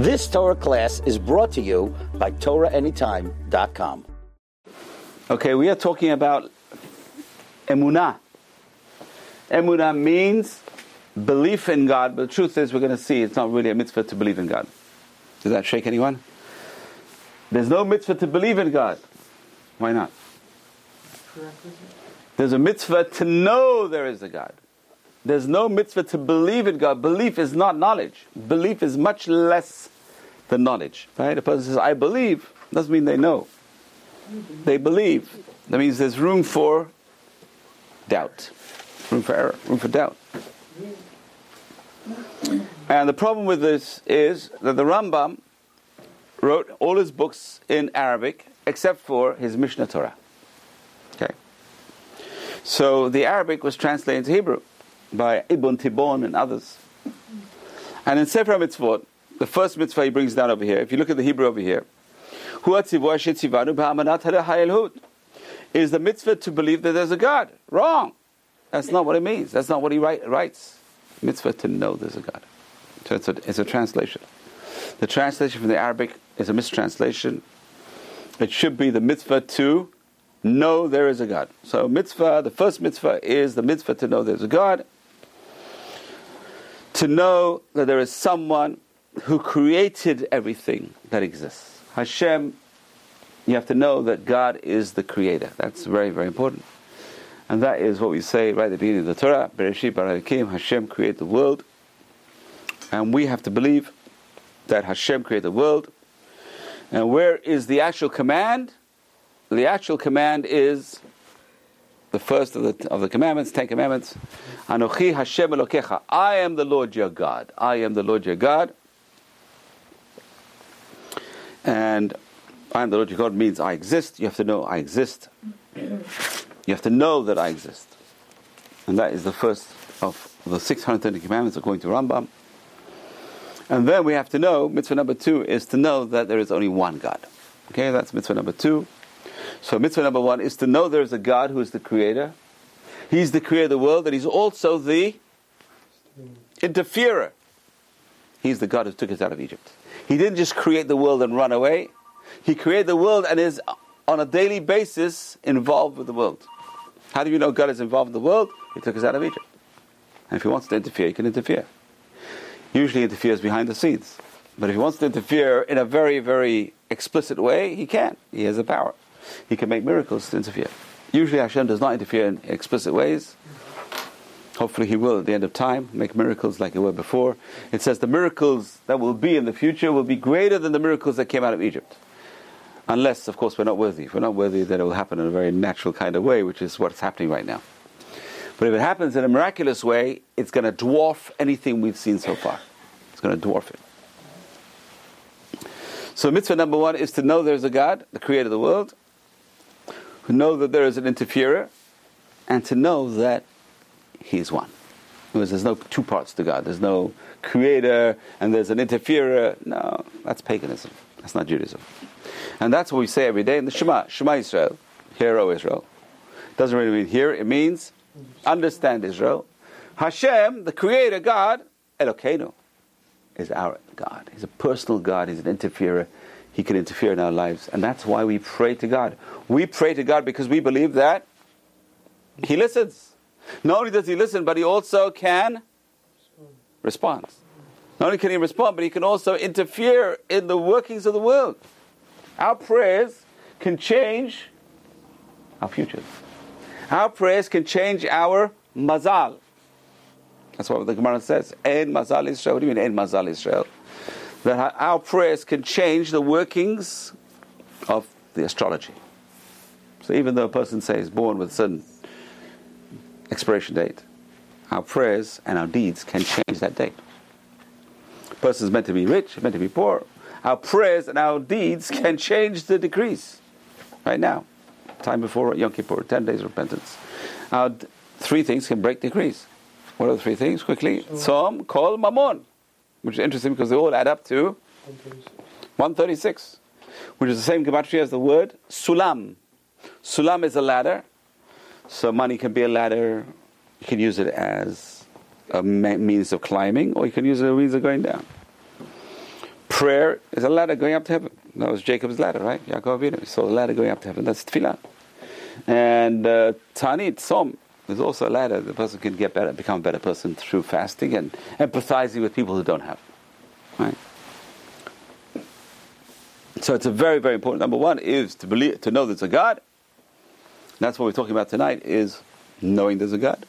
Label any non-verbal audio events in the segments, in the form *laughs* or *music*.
This Torah class is brought to you by TorahAnytime.com. Okay, we are talking about emunah. Emunah means belief in God, but the truth is, we're going to see it's not really a mitzvah to believe in God. Does that shake anyone? There's no mitzvah to believe in God. Why not? There's a mitzvah to know there is a God. There's no mitzvah to believe in God. Belief is not knowledge. Belief is much less than knowledge. Right? A person says, I believe, doesn't mean they know. They believe. That means there's room for doubt. Room for error, room for doubt. And the problem with this is that the Rambam wrote all his books in Arabic except for his Mishnah Torah. Okay. So the Arabic was translated into Hebrew by Ibn Tibbon and others. And in Sefer Mitzvot, the first mitzvah he brings down over here, if you look at the Hebrew over here, is the mitzvah to believe that there's a God. Wrong. That's not what it means. That's not what he write, writes. Mitzvah to know there's a God. So it's a, it's a translation. The translation from the Arabic is a mistranslation. It should be the mitzvah to know there is a God. So mitzvah, the first mitzvah is the mitzvah to know there's a God. To know that there is someone who created everything that exists. Hashem, you have to know that God is the creator. That's very, very important. And that is what we say right at the beginning of the Torah, Bereshit bara Elokim, Hashem created the world. And we have to believe that Hashem created the world. And where is the actual command? The actual command is the first of the, of the commandments, Ten Commandments. Anochi Hashem Elokecha. I am the Lord your God. I am the Lord your God. And I am the Lord your God means I exist. You have to know I exist. You have to know that I exist. And that is the first of the 630 commandments according to Rambam. And then we have to know, mitzvah number two is to know that there is only one God. Okay, that's mitzvah number two. So mitzvah number one is to know there is a God who is the creator. He's the creator of the world, and he's also the interferer. He's the God who took us out of Egypt. He didn't just create the world and run away. He created the world and is on a daily basis involved with the world. How do you know God is involved in the world? He took us out of Egypt. And if he wants to interfere, he can interfere. Usually interferes behind the scenes. But if he wants to interfere in a very, very explicit way, he can. He has the power. He can make miracles to interfere. Usually Hashem does not interfere in explicit ways. Hopefully he will at the end of time make miracles like it were before. It says the miracles that will be in the future will be greater than the miracles that came out of Egypt. Unless, of course, we're not worthy. If we're not worthy, then it will happen in a very natural kind of way, which is what's happening right now. But if it happens in a miraculous way, it's going to dwarf anything we've seen so far. It's going to dwarf it. So, mitzvah number one is to know there's a God, the creator of the world, to know that there is an interferer, and to know that He is one. Because there's no two parts to God. There's no creator and there's an interferer. No, that's paganism. That's not Judaism. And that's what we say every day in the Shema, Shema Israel, Hear, O Israel. Doesn't really mean hear, it means understand Israel. Hashem, the creator God, Elokeinu, is our God. He's a personal God, He's an interferer. He can interfere in our lives. And that's why we pray to God. We pray to God because we believe that He listens. Not only does He listen, but He also can respond. Not only can He respond, but He can also interfere in the workings of the world. Our prayers can change our futures. Our prayers can change our mazal. That's what the Gemara says. Ein mazal Israel. What do you mean, Ein mazal Israel? That our prayers can change the workings of the astrology. So even though a person says born with a certain expiration date, our prayers and our deeds can change that date. A person is meant to be rich, meant to be poor. Our prayers and our deeds can change the decrees. Right now, time before Yom Kippur, 10 days of repentance. Our d- three things can break decrees. What are the three things? Quickly. Tzom, Kol, Mammon. Which is interesting because they all add up to 136, which is the same gematria as the word sulam. Sulam is a ladder, so money can be a ladder. You can use it as a means of climbing, or you can use it as a means of going down. Prayer is a ladder going up to heaven. That was Jacob's ladder, right? Yaakov Avinu. Saw the ladder going up to heaven. That's tefillah. And uh, Tanit, Som, is also a ladder. The person can get better, become a better person through fasting and empathizing with people who don't have. Right? So it's a very, very important. Number one is to believe, to know there's a God. That's what we're talking about tonight. Is knowing there's a God.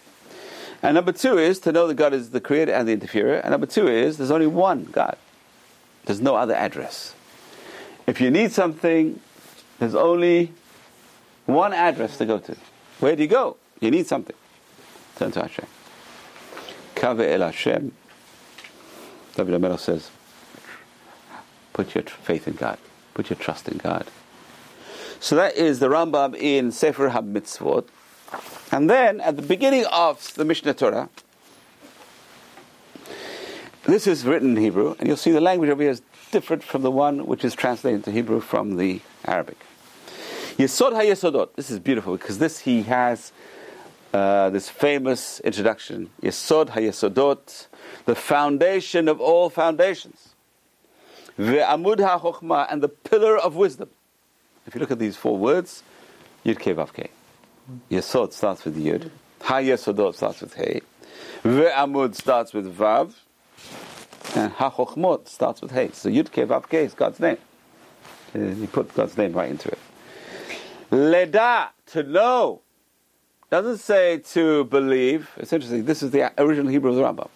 And number two is to know that God is the creator and the interferer. And number two is there's only one God. There's no other address. If you need something, there's only one address to go to. Where do you go? You need something. Turn to Hashem. Kave el Hashem. David HaMelech says, put your faith in God. Put your trust in God. So that is the Rambam in Sefer HaMitzvot. And then at the beginning of the Mishnah Torah, this is written in Hebrew, and you'll see the language over here is different from the one which is translated into Hebrew from the Arabic. Yesod HaYesodot. This is beautiful because this he has uh, this famous introduction. Yesod HaYesodot, the foundation of all foundations. Ve'amud HaChochma, and the pillar of wisdom. If you look at these four words, Yud Ke Vav Ke. Yesod starts with Yud. HaYesodot starts with Hey. Ve'amud starts with Vav. And HaChochmot starts with Hey. So Yud Ke Vav Ke is God's name. He put God's name right into it. Leda, to know. Doesn't say to believe. It's interesting. This is the original Hebrew of the Rambam.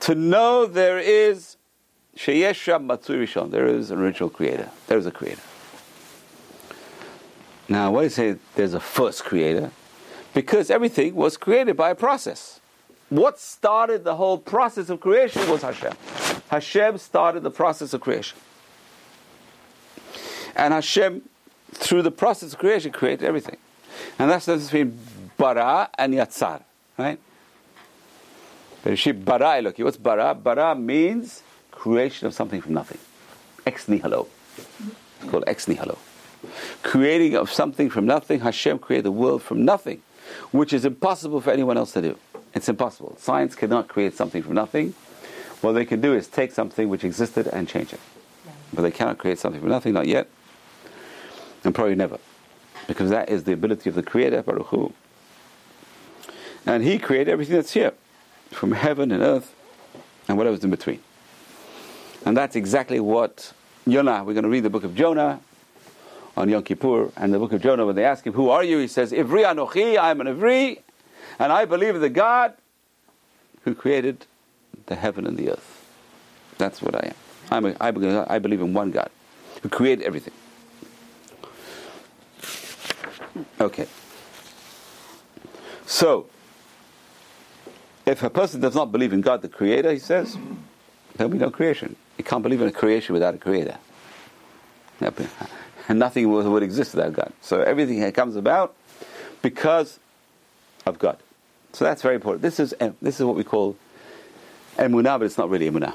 To know there is Sheyesha Matsui Rishon. There is an original creator. There is a creator. Now, why do you say there's a first creator? Because everything was created by a process. What started the whole process of creation was Hashem. Hashem started the process of creation. And Hashem, through the process of creation, created everything. And that's the difference between bara and yatzar, right? She bara eloki. What's bara? Bara means creation of something from nothing. Ex nihilo. It's called ex nihilo. Creating of something from nothing. Hashem created the world from nothing, which is impossible for anyone else to do. It's impossible. Science cannot create something from nothing. What they can do is take something which existed and change it. But they cannot create something from nothing, not yet, and probably never. Because that is the ability of the Creator, Baruch Hu. And He created everything that's here, from heaven and earth, and whatever's in between. And that's exactly what Yonah, we're going to read the book of Jonah on Yom Kippur, and the book of Jonah, when they ask him, Who are you? He says, Ivri Anochi, I'm an Ivri, and I believe in the God who created the heaven and the earth. That's what I am. I'm a, I, believe, I believe in one God who created everything. Okay. So, if a person does not believe in God the Creator, he says, there'll be no creation. You can't believe in a creation without a Creator. *laughs* And nothing would exist without God. So everything comes about because of God. So that's very important. This is, this is what we call emunah, but it's not really emunah.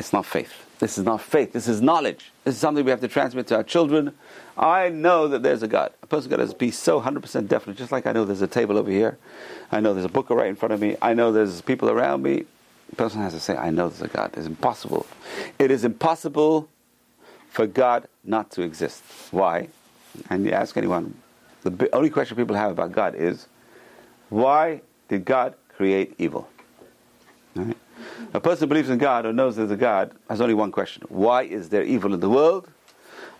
It's not faith. This is not faith. This is knowledge. This is something we have to transmit to our children. I know that there's a God. A person got to be so 100% definite, just like I know there's a table over here. I know there's a book right in front of me. I know there's people around me. A person has to say, I know there's a God. It's impossible. It is impossible for God not to exist. Why? And you ask anyone, the only question people have about God is, why did God create evil? Right? A person who believes in God or knows there's a God has only one question. Why is there evil in the world?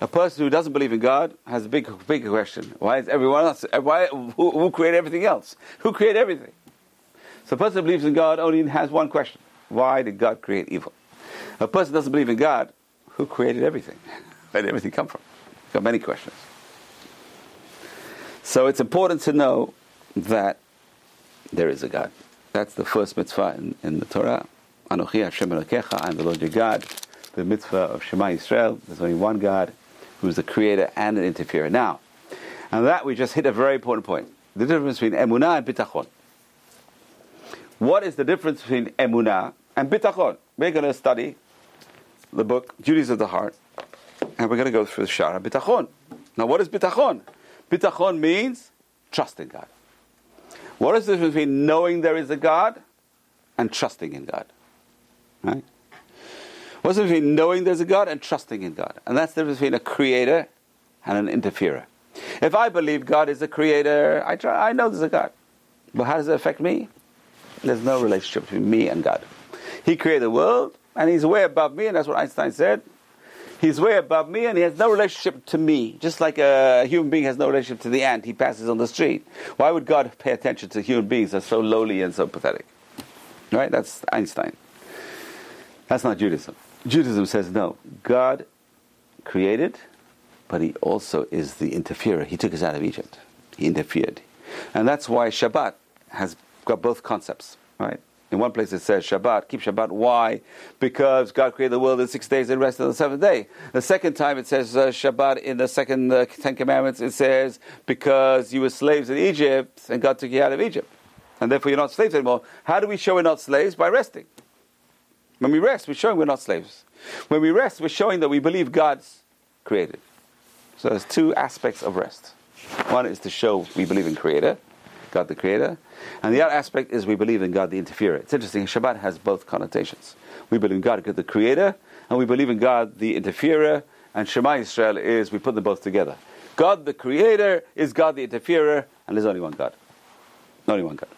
A person who doesn't believe in God has a big, bigger question. Why is everyone else? Why, who, who created everything else? Who created everything? So a person who believes in God only has one question. Why did God create evil? A person doesn't believe in God, who created everything? *laughs* Where did everything come from? Got many questions. So it's important to know that there is a God. That's the first mitzvah in, in the Torah. Anochi Hashem Elokecha, I'm the Lord your God. The mitzvah of Shema Yisrael, there's only one God who's the creator and an interferer. Now, and that we just hit a very important point. The difference between emunah and bitachon. What is the difference between emunah and bitachon? We're going to study the book Duties of the Heart, and we're going to go through the Shara bitachon. Now, what is bitachon? Bitachon means trust in God. What is the difference between knowing there is a God and trusting in God? Right? What's the difference between knowing there's a God and trusting in God? And that's the difference between a creator and an interferer. If I believe God is a creator, I, try, I know there's a God. But how does it affect me? There's no relationship between me and God. He created the world, and He's way above me, and that's what Einstein said. He's way above me, and He has no relationship to me. Just like a human being has no relationship to the ant he passes on the street. Why would God pay attention to human beings that are so lowly and so pathetic? Right? That's Einstein. That's not Judaism. Judaism says no. God created, but He also is the interferer. He took us out of Egypt. He interfered. And that's why Shabbat has got both concepts, right? In one place it says Shabbat, keep Shabbat. Why? Because God created the world in six days and rested on the seventh day. The second time it says uh, Shabbat in the second uh, Ten Commandments, it says because you were slaves in Egypt and God took you out of Egypt. And therefore you're not slaves anymore. How do we show we're not slaves? By resting. When we rest, we're showing we're not slaves. When we rest, we're showing that we believe God's created. So there's two aspects of rest. One is to show we believe in Creator, God the Creator, and the other aspect is we believe in God the Interferer. It's interesting, Shabbat has both connotations. We believe in God, God the Creator, and we believe in God the Interferer, and Shema Israel is we put them both together. God the Creator is God the Interferer, and there's only one God. Only one God.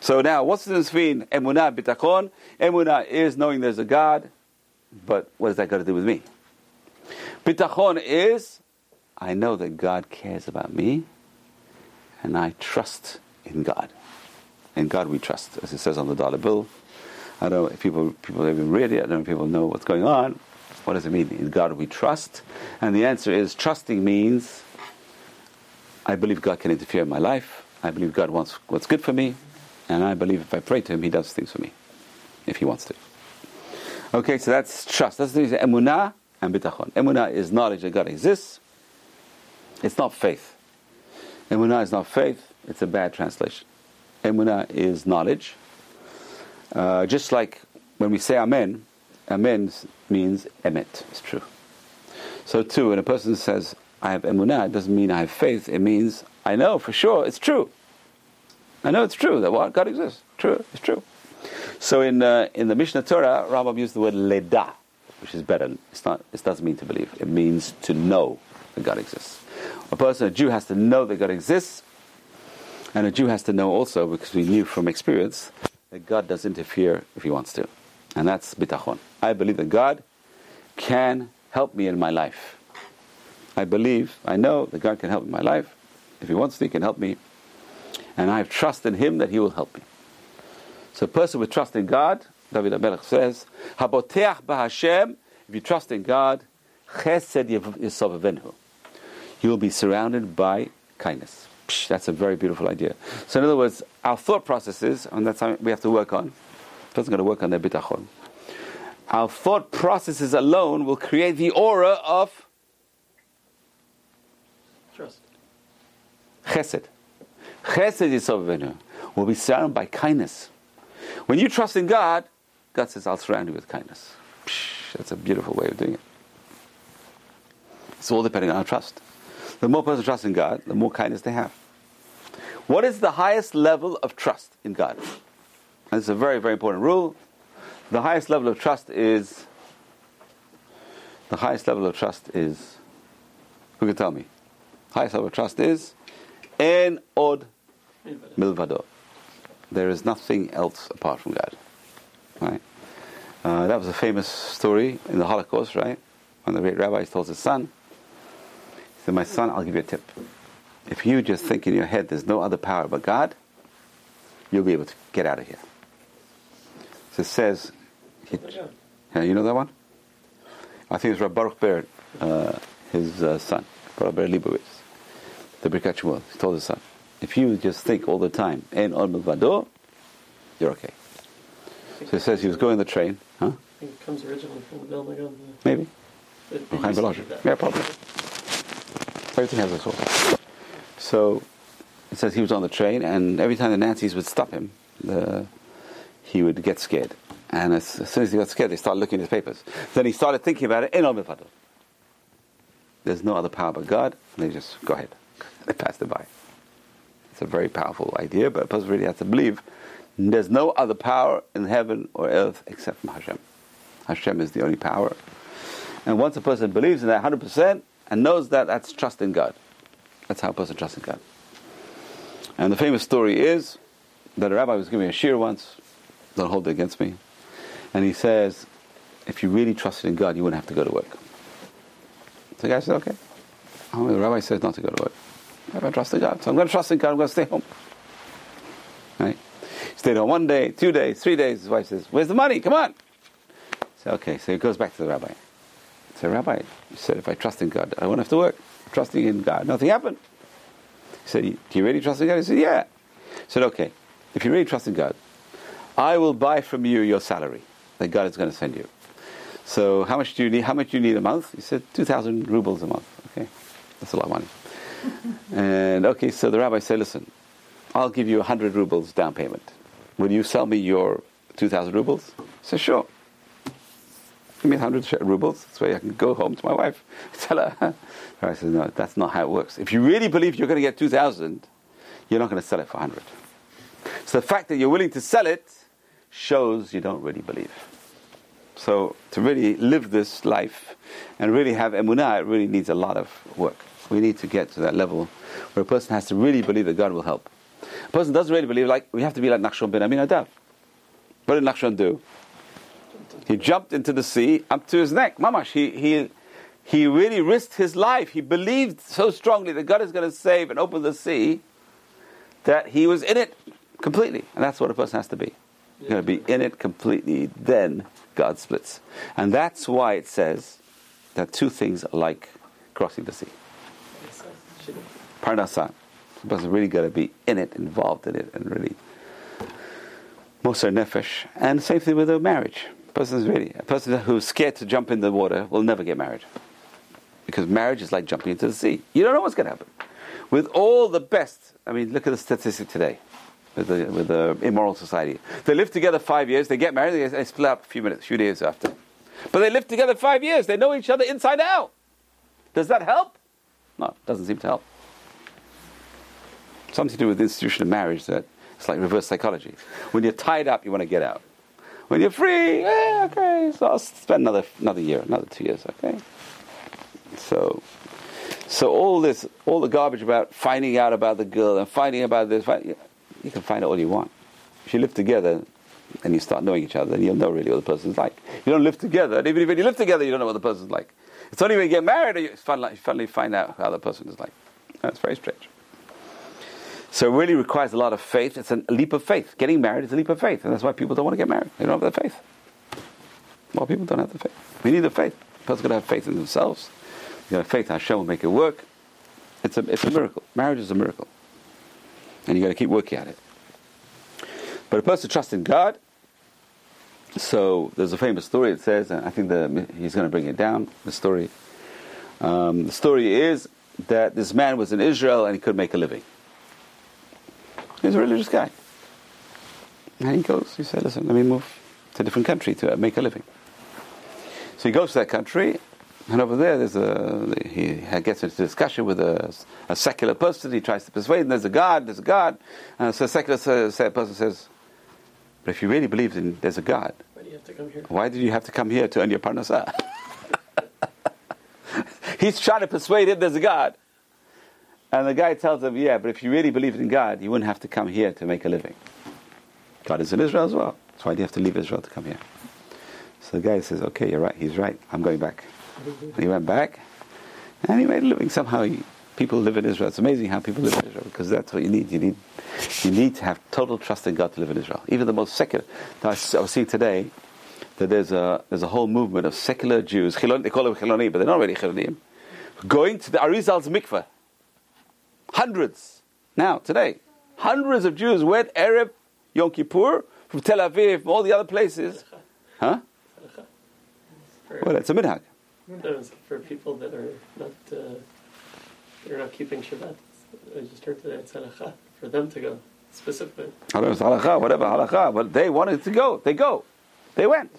So now, what's the difference between emunah bitachon? Emunah is knowing there's a God, but what does that got to do with me? Bitachon is I know that God cares about me, and I trust in God. In God we trust, as it says on the dollar bill. I don't know if people people even read it. I don't know if people know what's going on. What does it mean? In God we trust, and the answer is trusting means I believe God can interfere in my life. I believe God wants what's good for me, and I believe if I pray to Him, He does things for me, if He wants to. Okay, so that's trust. That's the emunah and bitachon. Emunah is knowledge that God exists. It's not faith. Emunah is not faith. It's a bad translation. Emunah is knowledge. Uh, just like when we say Amen, Amen means emet. It's true. So too, when a person says, I have emunah, it doesn't mean I have faith. It means I know for sure it's true. I know it's true that what God exists. True, it's true. So in uh, in the Mishnah Torah, Rambam used the word leda, which is better. It's not. It doesn't mean to believe. It means to know that God exists. A person, a Jew, has to know that God exists, and a Jew has to know also, because we knew from experience, that God does interfere if He wants to, and that's bitachon. I believe that God can help me in my life. I believe, I know that God can help in my life. If He wants to, He can help me. And I have trust in Him that He will help me. So a person with trust in God, David HaMelech says, Haboteach b'Hashem, if you trust in God, chesed yisovavenu. You will be surrounded by kindness. Psh, that's a very beautiful idea. So in other words, our thought processes, and that's something we have to work on. A person's got to work on their bitachon. Our thought processes alone will create the aura of Trust. chesed. Chesed yisovavenu. Will be surrounded by kindness. When you trust in God, God says, I'll surround you with kindness. Psh, that's a beautiful way of doing it. It's all depending on our trust. The more person trusts in God, the more kindness they have. What is the highest level of trust in God? And is a very, very important rule. The highest level of trust is the highest level of trust is who can tell me? Highest level of trust is en od milvado. There is nothing else apart from God. Right? Uh, that was a famous story in the Holocaust, right? When the great rabbi told his son, he said, My son, I'll give you a tip. If you just think in your head there's no other power but God, you'll be able to get out of here. So it says, he, yeah, you know that one? I think it's Rabbi Baruch Ber, uh, his uh, son, Baruch Ber Leibowitz, the Birkat Shmuel. He told his son, if you just think all the time, en od milvado, you're okay. So he says he was going on the train, huh? I think it comes originally from the building of the. Maybe. It, they Chaim used to Belosher. do that. Yeah, probably. Everything has a source. So it says he was on the train, and every time the Nazis would stop him, the, he would get scared. And as, as soon as he got scared, they started looking at his papers. Then he started thinking about it. in milvado." There's no other power but God. And they just go ahead. They passed it by. It's a very powerful idea, but a person really has to believe there's no other power in heaven or earth except from Hashem. Hashem is the only power. And once a person believes in that 100% and knows that, that's trust in God. That's how a person trusts in God. And the famous story is that a rabbi was giving a shiur once, don't hold it against me, and he says, if you really trusted in God, you wouldn't have to go to work. So the guy said, okay. The rabbi says not to go to work. I trust in God. So I'm going to trust in God, I'm going to stay home. Right? Stayed home one day, two days, three days. His wife says, where's the money? Come on. So, okay, so he goes back to the rabbi. So, Rabbi, said if I trust in God, I won't have to work. Trusting in God, nothing happened. He said, do you really trust in God? He said, yeah. He said, okay, if you really trust in God, I will buy from you your salary that God is going to send you. So how much do you need? How much do you need a month? He said, 2,000 rubles a month. Okay, that's a lot of money. And okay, so the rabbi said, listen, I'll give you 100 rubles down payment. Will you sell me your 2,000 rubles? He said, sure. Give me 100 rubles. so I can go home to my wife. *laughs* Tell her. I said, no, that's not how it works. If you really believe you're going to get 2,000, you're not going to sell it for 100. So the fact that you're willing to sell it shows you don't really believe. So to really live this life and really have emunah, it really needs a lot of work. We need to get to that level where a person has to really believe that God will help. A person doesn't really believe, like we have to be like Nachshon ben Aminadav. What did Nachshon do? He jumped into the sea up to his neck. Mamash, he, he, he really risked his life. He believed so strongly that God is going to save and open the sea that he was in it completely. And that's what a person has to be. You're going to be in it completely. Then God splits. And that's why it says that two things are like crossing the sea. Parnasa. Person really got to be in it, involved in it, and really Moser Nefesh. And same thing with a marriage. A person is really a person who's scared to jump in the water will never get married. Because marriage is like jumping into the sea. You don't know what's going to happen. With all the best, I mean, look at the statistic today with the, with the immoral society. They live together five years, they get married, they split up a few minutes, a few days after. But they live together five years, they know each other inside out. Does that help? No, doesn't seem to help. Something to do with the institution of marriage that it's like reverse psychology. When you're tied up, you want to get out. When you're free, eh, okay, so I'll spend another another year, another two years, okay. So, so all this, all the garbage about finding out about the girl and finding about this, you can find out all you want. If you live together and you start knowing each other, then you'll know really what the person's like. You don't live together, and even if you live together, you don't know what the person's like. It's only when you get married you finally find out how the person is like. That's very strange. So it really requires a lot of faith. It's a leap of faith. Getting married is a leap of faith, and that's why people don't want to get married. They don't have the faith. Well, people don't have the faith. We need the faith. Person's got to have faith in themselves. You got to have faith Hashem will make it work. It's a, it's a miracle. Marriage is a miracle. And you've got to keep working at it. But a person trusts in God. So there's a famous story It says, and I think the, he's going to bring it down, the story. Um, the story is that this man was in Israel and he could make a living. He's a religious guy. And he goes, he said, listen, let me move to a different country to make a living. So he goes to that country, and over there, there's a he gets into discussion with a, a secular person. He tries to persuade him there's a God, there's a God. And so a secular person says, but if you really believe in there's a God, why do you have to come here? Why did you have to come here to earn your parnasah? *laughs* He's trying to persuade him there's a God. And the guy tells him, yeah, but if you really believed in God, you wouldn't have to come here to make a living. God is in Israel as well. So why do you have to leave Israel to come here? So the guy says, okay, you're right, he's right, I'm going back. And he went back, and he made a living. Somehow he, people live in Israel. It's amazing how people live in Israel, because that's what you need. You need, you need to have total trust in God to live in Israel. Even the most secular. I was seeing today that there's a, there's a whole movement of secular Jews, they call them Chiloni, but they're not really Chilonim, going to the Arizal's mikveh Hundreds. Now, today, hundreds of Jews went Erev Yom Kippur from Tel Aviv, from all the other places. Huh? *laughs* Well, it's a minhag. For people that are not, uh, they're not keeping Shabbat. I just heard today it's halacha for them to go specifically. I don't know, it's halacha, whatever, halacha. But they wanted to go. They go. They went.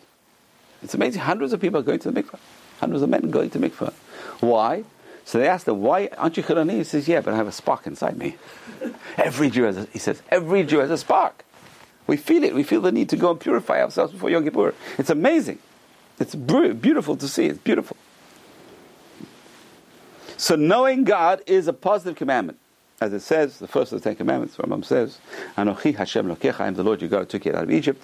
It's amazing. Hundreds of people are going to the mikveh. Hundreds of men going to mikvah. Why? So they asked him, why aren't you Chiloni? He says, yeah, but I have a spark inside me. *laughs* every Jew has a, he says, every Jew has a spark. We feel it. We feel the need to go and purify ourselves before Yom Kippur. It's amazing. It's beautiful to see. It's beautiful. So knowing God is a positive commandment. As it says, the first of the Ten Commandments, Rambam says, Anochi Hashem Lokecha, I am the Lord your God who took you out of Egypt.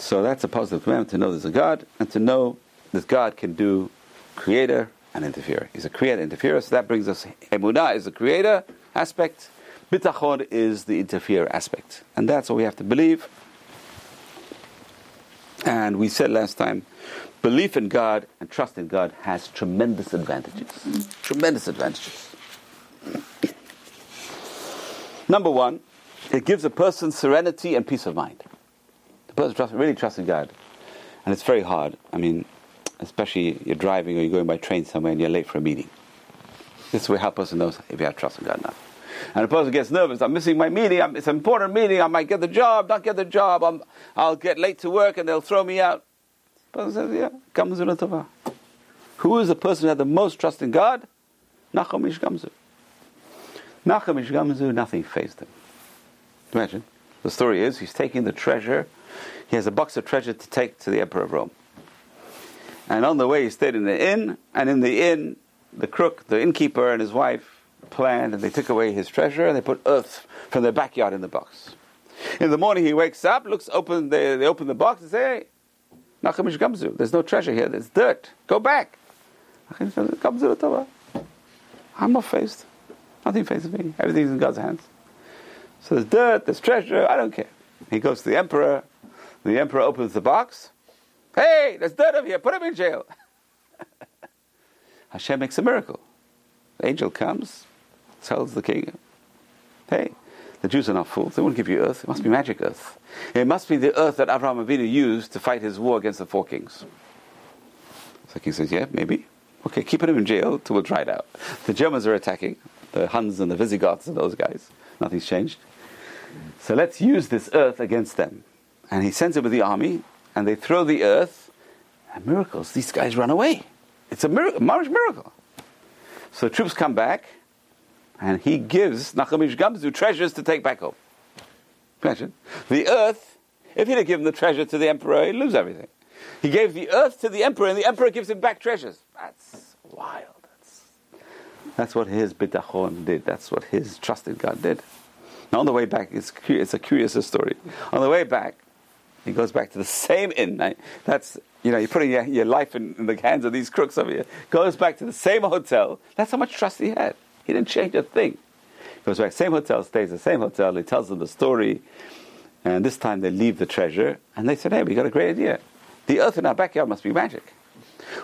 So that's a positive commandment to know there's a God and to know that God can do creator and interferer. He's a creator interferer, so that brings us Emunah is the creator aspect, Bitachon is the interferer aspect. And that's what we have to believe. And we said last time, belief in God and trust in God has tremendous advantages. Tremendous advantages. Number one, it gives a person serenity and peace of mind. The person trust, really trusts in God. And it's very hard. I mean, especially you're driving or you're going by train somewhere and you're late for a meeting. This will help us know if you have trust in God enough. And a person gets nervous. I'm missing my meeting. I'm, it's an important meeting. I might get the job, not get the job. i will get late to work and they'll throw me out. Person says, yeah, Gamzu. Who is the person who had the most trust in God? Nachum Ish Gamzu. Nachum Ish Gamzu, nothing fazed him. Imagine. The story is he's taking the treasure. He has a box of treasure to take to the Emperor of Rome. And on the way, he stayed in the inn. And in the inn, the crook, the innkeeper, and his wife planned and they took away his treasure and they put earth from their backyard in the box. In the morning he wakes up, looks open, they, they open the box and say, Gamzu, there's no treasure here, there's dirt, go back. I'm not faced. Nothing faces me. Everything's in God's hands. So there's dirt, there's treasure, I don't care. He goes to the emperor. The emperor opens the box. Hey, there's dirt over here, put him in jail. *laughs* Hashem makes a miracle. The angel comes, tells the king, hey, the Jews are not fools. They won't give you earth. It must be magic earth. It must be the earth that Avraham Avinu used to fight his war against the four kings. So the king says, yeah, maybe. Okay, keep him in jail till we'll try it out. The Germans are attacking, the Huns and the Visigoths and those guys. Nothing's changed. So let's use this earth against them. And he sends it with the army, and they throw the earth, and miracles. These guys run away. It's a miracle, miracle. So the troops come back, and he gives Nachum Ish Gamzu treasures to take back home. Imagine. The earth, if he'd have given the treasure to the emperor, he'd lose everything. He gave the earth to the emperor, and the emperor gives him back treasures. That's wild. That's, that's what his bitachon did. That's what his trust in God did. Now, on the way back, it's, it's a curious story. On the way back, he goes back to the same inn. That's, you know, you're putting your, your life in, in the hands of these crooks over here. Goes back to the same hotel. That's how much trust he had. He didn't change a thing. He goes back, same hotel, stays the same hotel. He tells them the story. And this time they leave the treasure. And they said, hey, we got a great idea. The earth in our backyard must be magic.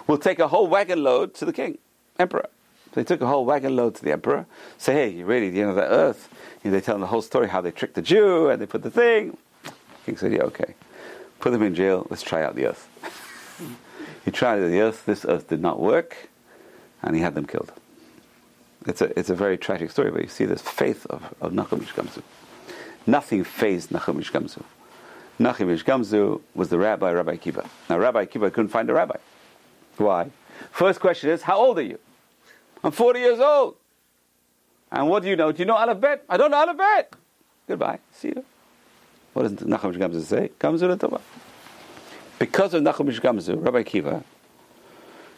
We'll take a whole wagon load to the king, emperor. They took a whole wagon load to the emperor. Say, hey, you ready? The end of the earth. And they tell him the whole story how they tricked the Jew and they put the thing. The king said, yeah, okay. Put them in jail. Let's try out the earth. *laughs* he tried the earth. This earth did not work. And he had them killed it's a, it's a very tragic story, but you see this faith of, of Nachum Gamzu. Nothing phased Nachum Gamzu. Nachum Gamzu was the rabbi, Rabbi Kiva. Now, Rabbi Kiva couldn't find a rabbi. Why? First question is, how old are you? I'm 40 years old. And what do you know? Do you know Aleph Bet? I don't know Aleph Bet. Goodbye. See you. What does Nachum Gamzu say? Gamzu Tova. Because of Nachum Gamzu, Rabbi Kiva,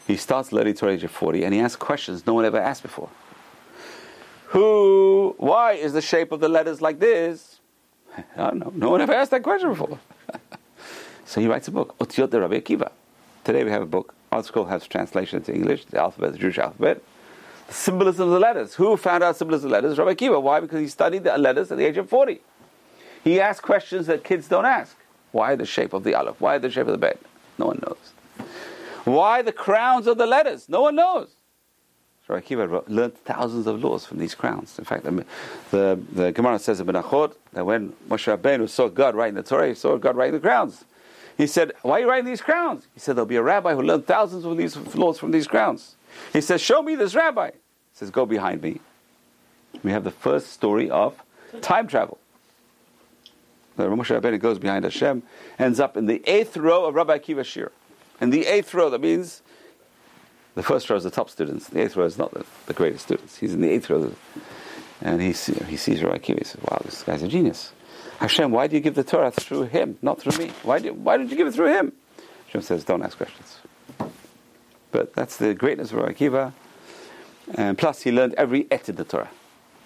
he starts learning Torah age of 40 and he asks questions no one ever asked before. Who, why is the shape of the letters like this? *laughs* I don't know. No one ever asked that question before. *laughs* so he writes a book, Otiot de Rabbi Akiva. Today we have a book. Our school has translation into English, the alphabet, the Jewish alphabet. The symbolism of the letters. Who found out symbolism of the letters? Rabbi Akiva. Why? Because he studied the letters at the age of 40. He asked questions that kids don't ask. Why the shape of the aleph? Why the shape of the bet? No one knows. Why the crowns of the letters? No one knows. So Akiva learned thousands of laws from these crowns. In fact, the, the, the Gemara says in Menachot that when Moshe Rabbeinu saw God writing the Torah, he saw God writing the crowns. He said, Why are you writing these crowns? He said, There'll be a rabbi who learned thousands of these laws from these crowns. He says, Show me this rabbi. He says, Go behind me. We have the first story of time travel. The Moshe Rabbeinu goes behind Hashem, ends up in the eighth row of Rabbi Akiva Shiur. In the eighth row, that means the first row is the top students. The eighth row is not the, the greatest students. He's in the eighth row. And he, he sees Rabbi Akiva. He says, wow, this guy's a genius. Hashem, why do you give the Torah through him, not through me? Why, do, why did you give it through him? Hashem says, don't ask questions. But that's the greatness of Rabbi Akiva. And plus, he learned every et in the Torah.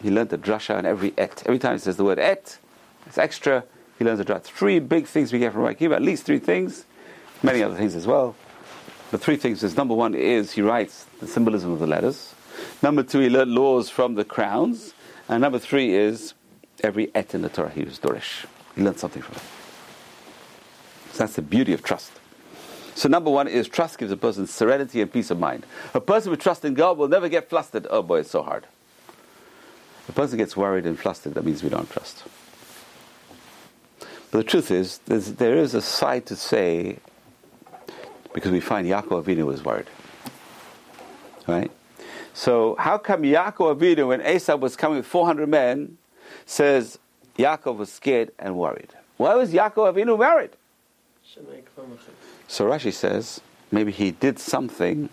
He learned the drasha and every et. Every time he says the word et, it's extra. He learns the drasha. Three big things we get from Rabbi Akiva, at least three things, many other things as well. The three things is number one is he writes the symbolism of the letters. Number two, he learned laws from the crowns. And number three is every et in the Torah he was Dorish. He learned something from it. So that's the beauty of trust. So number one is trust gives a person serenity and peace of mind. A person with trust in God will never get flustered. Oh boy, it's so hard. A person gets worried and flustered, that means we don't trust. But the truth is, there is a side to say, because we find Yaakov Avinu was worried. Right? So how come Yaakov Avinu, when Esau was coming with 400 men, says Yaakov was scared and worried? Why was Yaakov Avinu worried? So Rashi says maybe he did something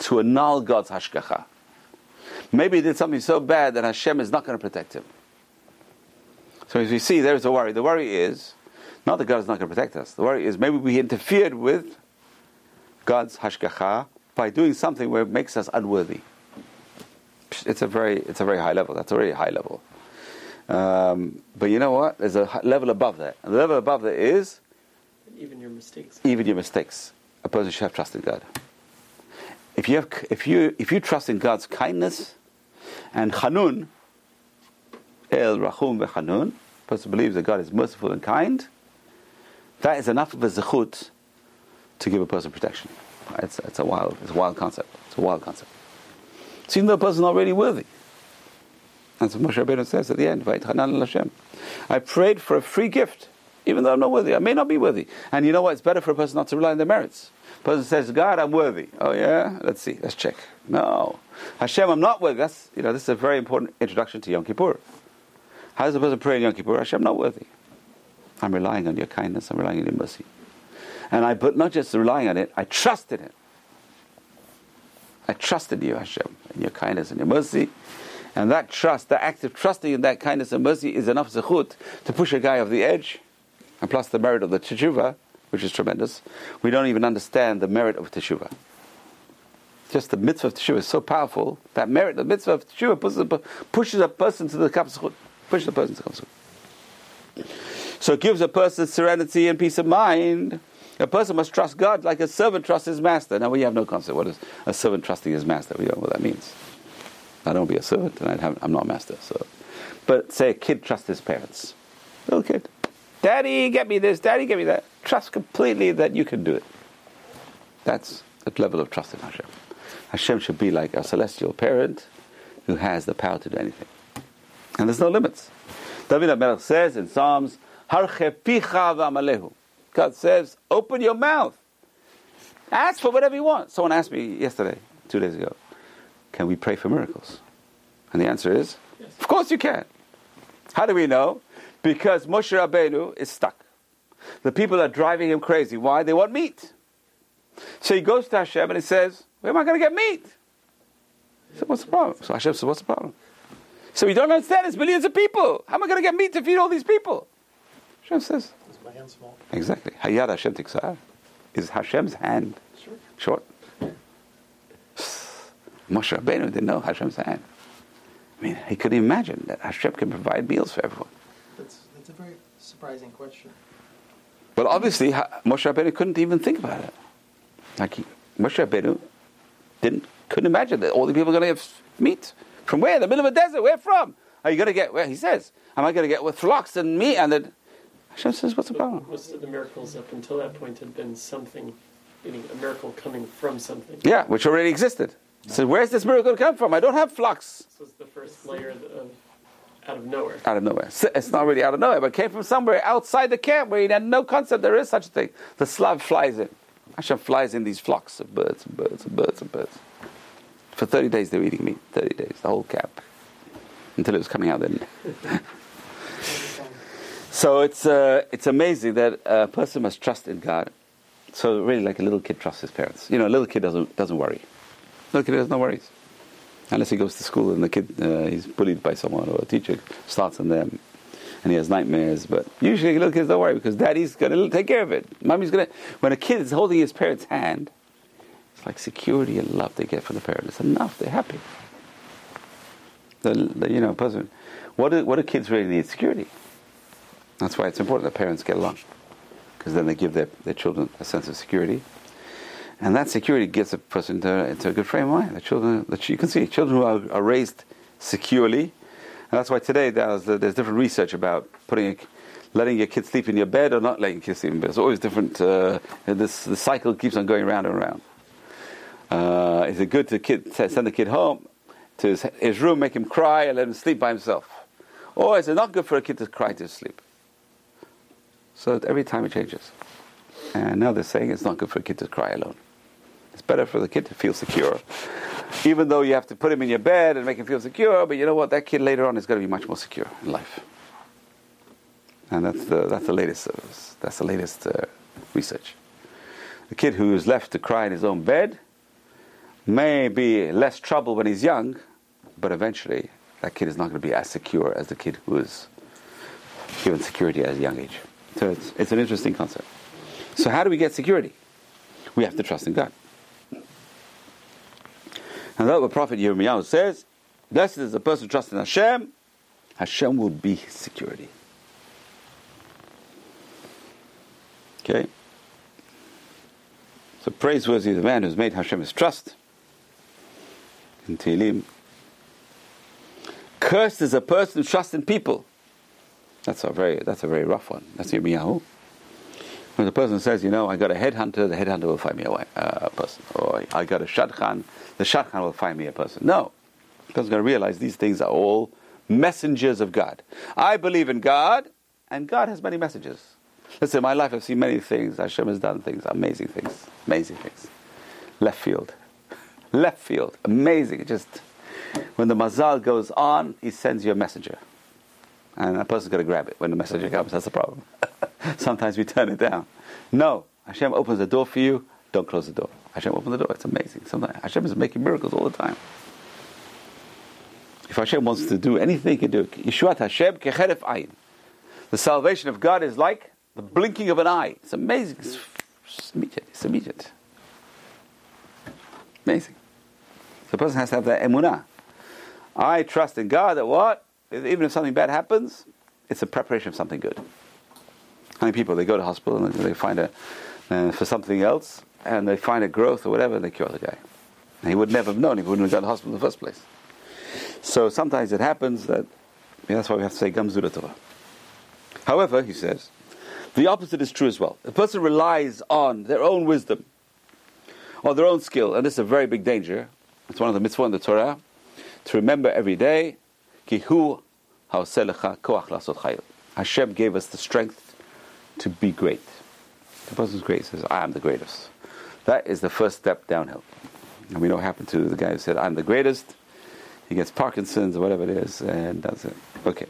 to annul God's hashgacha. Maybe he did something so bad that Hashem is not going to protect him. So as we see, there's a worry. The worry is not that God is not going to protect us. The worry is maybe we interfered with God's hashgacha by doing something where it makes us unworthy. It's a very, it's a very high level. That's a very high level. Um, but you know what? There's a level above that. And the level above that is even your mistakes. Even your mistakes. A person should have trust in God. If you, have, if you, if you trust in God's kindness and Hanun, El Rachum veChanun, person believes that God is merciful and kind, that is enough of a zechut to give a person protection. It's, it's, a wild, it's a wild concept. It's a wild concept. So even though a person is not really worthy. That's what Moshe Rabbeinu says at the end, I prayed for a free gift even though I'm not worthy. I may not be worthy. And you know what? It's better for a person not to rely on their merits. A person says, God, I'm worthy. Oh, yeah? Let's see. Let's check. No. Hashem, I'm not worthy. That's, you know, this is a very important introduction to Yom Kippur. How does a person pray in Yom Kippur? Hashem, I'm not worthy. I'm relying on your kindness. I'm relying on your mercy. And I, put not just relying on it, I trusted it. I trusted you, Hashem, in your kindness and your mercy. And that trust, the act of trusting in that kindness and mercy is enough zechut to push a guy off the edge and plus the merit of the teshuva, which is tremendous, we don't even understand the merit of teshuva. Just the mitzvah of teshuva is so powerful that merit, the mitzvah of teshuva pushes a, pushes a person to the kapsachut, pushes a person to the kapsachut. So it gives a person serenity and peace of mind. A person must trust God like a servant trusts his master. Now we have no concept. What is a servant trusting his master? We don't know what that means. I don't be a servant, and I am not a master. So, but say a kid trusts his parents, little kid. Daddy, get me this. Daddy, get me that. Trust completely that you can do it. That's the level of trust in Hashem. Hashem should be like a celestial parent who has the power to do anything. And there's no limits. David HaMelech says in Psalms, God says, open your mouth. Ask for whatever you want. Someone asked me yesterday, two days ago, can we pray for miracles? And the answer is, yes. of course you can. How do we know? Because Moshe Rabbeinu is stuck. The people are driving him crazy. Why? They want meat. So he goes to Hashem and he says, Where am I going to get meat? He said, What's the problem? So Hashem said, What's the problem? So you don't understand, it's millions of people. How am I going to get meat to feed all these people? Hashem says, my hand small? Exactly. Hayad Hashem Tiksar is Hashem's hand short. short. Moshe Rabbeinu didn't know Hashem's hand. I mean, he couldn't imagine that Hashem can provide meals for everyone That's, that's a very surprising question. But obviously, Moshe Rabbeinu couldn't even think about it. Like he, Moshe Rabbeinu didn't couldn't imagine that all the people are going to have meat from where? The middle of a desert. Where from? Are you going to get? Where he says, "Am I going to get with flocks and meat?" And then Hashem says, "What's the problem?" Most of the miracles up until that point had been something, meaning a miracle coming from something. Yeah, which already existed. So where's this miracle come from? I don't have flocks. This was the first layer of out of nowhere. Out of nowhere. It's not really out of nowhere, but came from somewhere outside the camp where he had no concept there is such a thing. The Slav flies in. Hashem flies in these flocks of birds and birds and birds and birds. For 30 days they were eating meat. 30 days, the whole camp. Until it was coming out then. *laughs* so it's, uh, it's amazing that a person must trust in God. So really like a little kid trusts his parents. You know, a little kid doesn't, doesn't worry. A little kid has no worries unless he goes to school and the kid uh, he's bullied by someone or a teacher starts on them. and he has nightmares. But usually little kids don't worry because daddy's going to take care of it. Mommy's going to. When a kid is holding his parent's hand, it's like security and love they get from the parent. It's enough. They're happy. The, the you know person. What do, what do kids really need? Security. That's why it's important that parents get along because then they give their, their children a sense of security. And that security gets a person into, into a good frame of mind. The children, that you can see, children who are, are raised securely. And that's why today there's, there's different research about putting a, letting your kid sleep in your bed or not letting your kid sleep in bed. It's always different. Uh, this the cycle keeps on going round and round. Uh, is it good to kid, send the kid home to his, his room, make him cry, and let him sleep by himself? Or is it not good for a kid to cry to sleep? So every time it changes. And now they're saying it's not good for a kid to cry alone. It's better for the kid to feel secure. Even though you have to put him in your bed and make him feel secure, but you know what? That kid later on is going to be much more secure in life. And that's the, that's the latest, uh, that's the latest uh, research. The kid who is left to cry in his own bed may be less trouble when he's young, but eventually that kid is not going to be as secure as the kid who is given security at a young age. So it's, it's an interesting concept. So how do we get security? We have to trust in God. And that's what Prophet Yirmiyahu says. Blessed is the person who trusts in Hashem. Hashem will be his security. Okay? So praiseworthy is the man who's made Hashem his trust. In Tehillim. Cursed is a person who trusts in people. That's a very that's a very rough one. That's Yirmiyahu. When the person says, you know, I got a headhunter, the headhunter will find me a uh, person. Or I got a shadchan, the shadchan will find me a person. No. The person's going to realize these things are all messengers of God. I believe in God, and God has many messages. Listen, in my life I've seen many things. Hashem has done things, amazing things, amazing things. Left field. *laughs* Left field. Amazing. Just when the mazal goes on, he sends you a messenger and that person's going to grab it when the messenger comes. That's the problem. *laughs* Sometimes we turn it down. No, Hashem opens the door for you. Don't close the door. Hashem opens the door. It's amazing. Sometimes Hashem is making miracles all the time. If Hashem wants to do anything, He can do it. Yeshuat Hashem kecheref ayin. The salvation of God is like the blinking of an eye. It's amazing. It's immediate. It's immediate. Amazing. The person has to have that emunah. I trust in God that what? Even if something bad happens, it's a preparation of something good. How many people they go to hospital and they find a uh, for something else and they find a growth or whatever and they cure the guy. And he would never have known if he wouldn't have gone to hospital in the first place. So sometimes it happens that yeah, that's why we have to say gamzura tova. However, he says, the opposite is true as well. A person relies on their own wisdom, or their own skill, and this is a very big danger. It's one of the mitzvot in the Torah to remember every day Hashem gave us the strength to be great. The person's great says, I am the greatest. That is the first step downhill. And we know what happened to the guy who said, I'm the greatest. He gets Parkinson's or whatever it is, and that's it. Okay.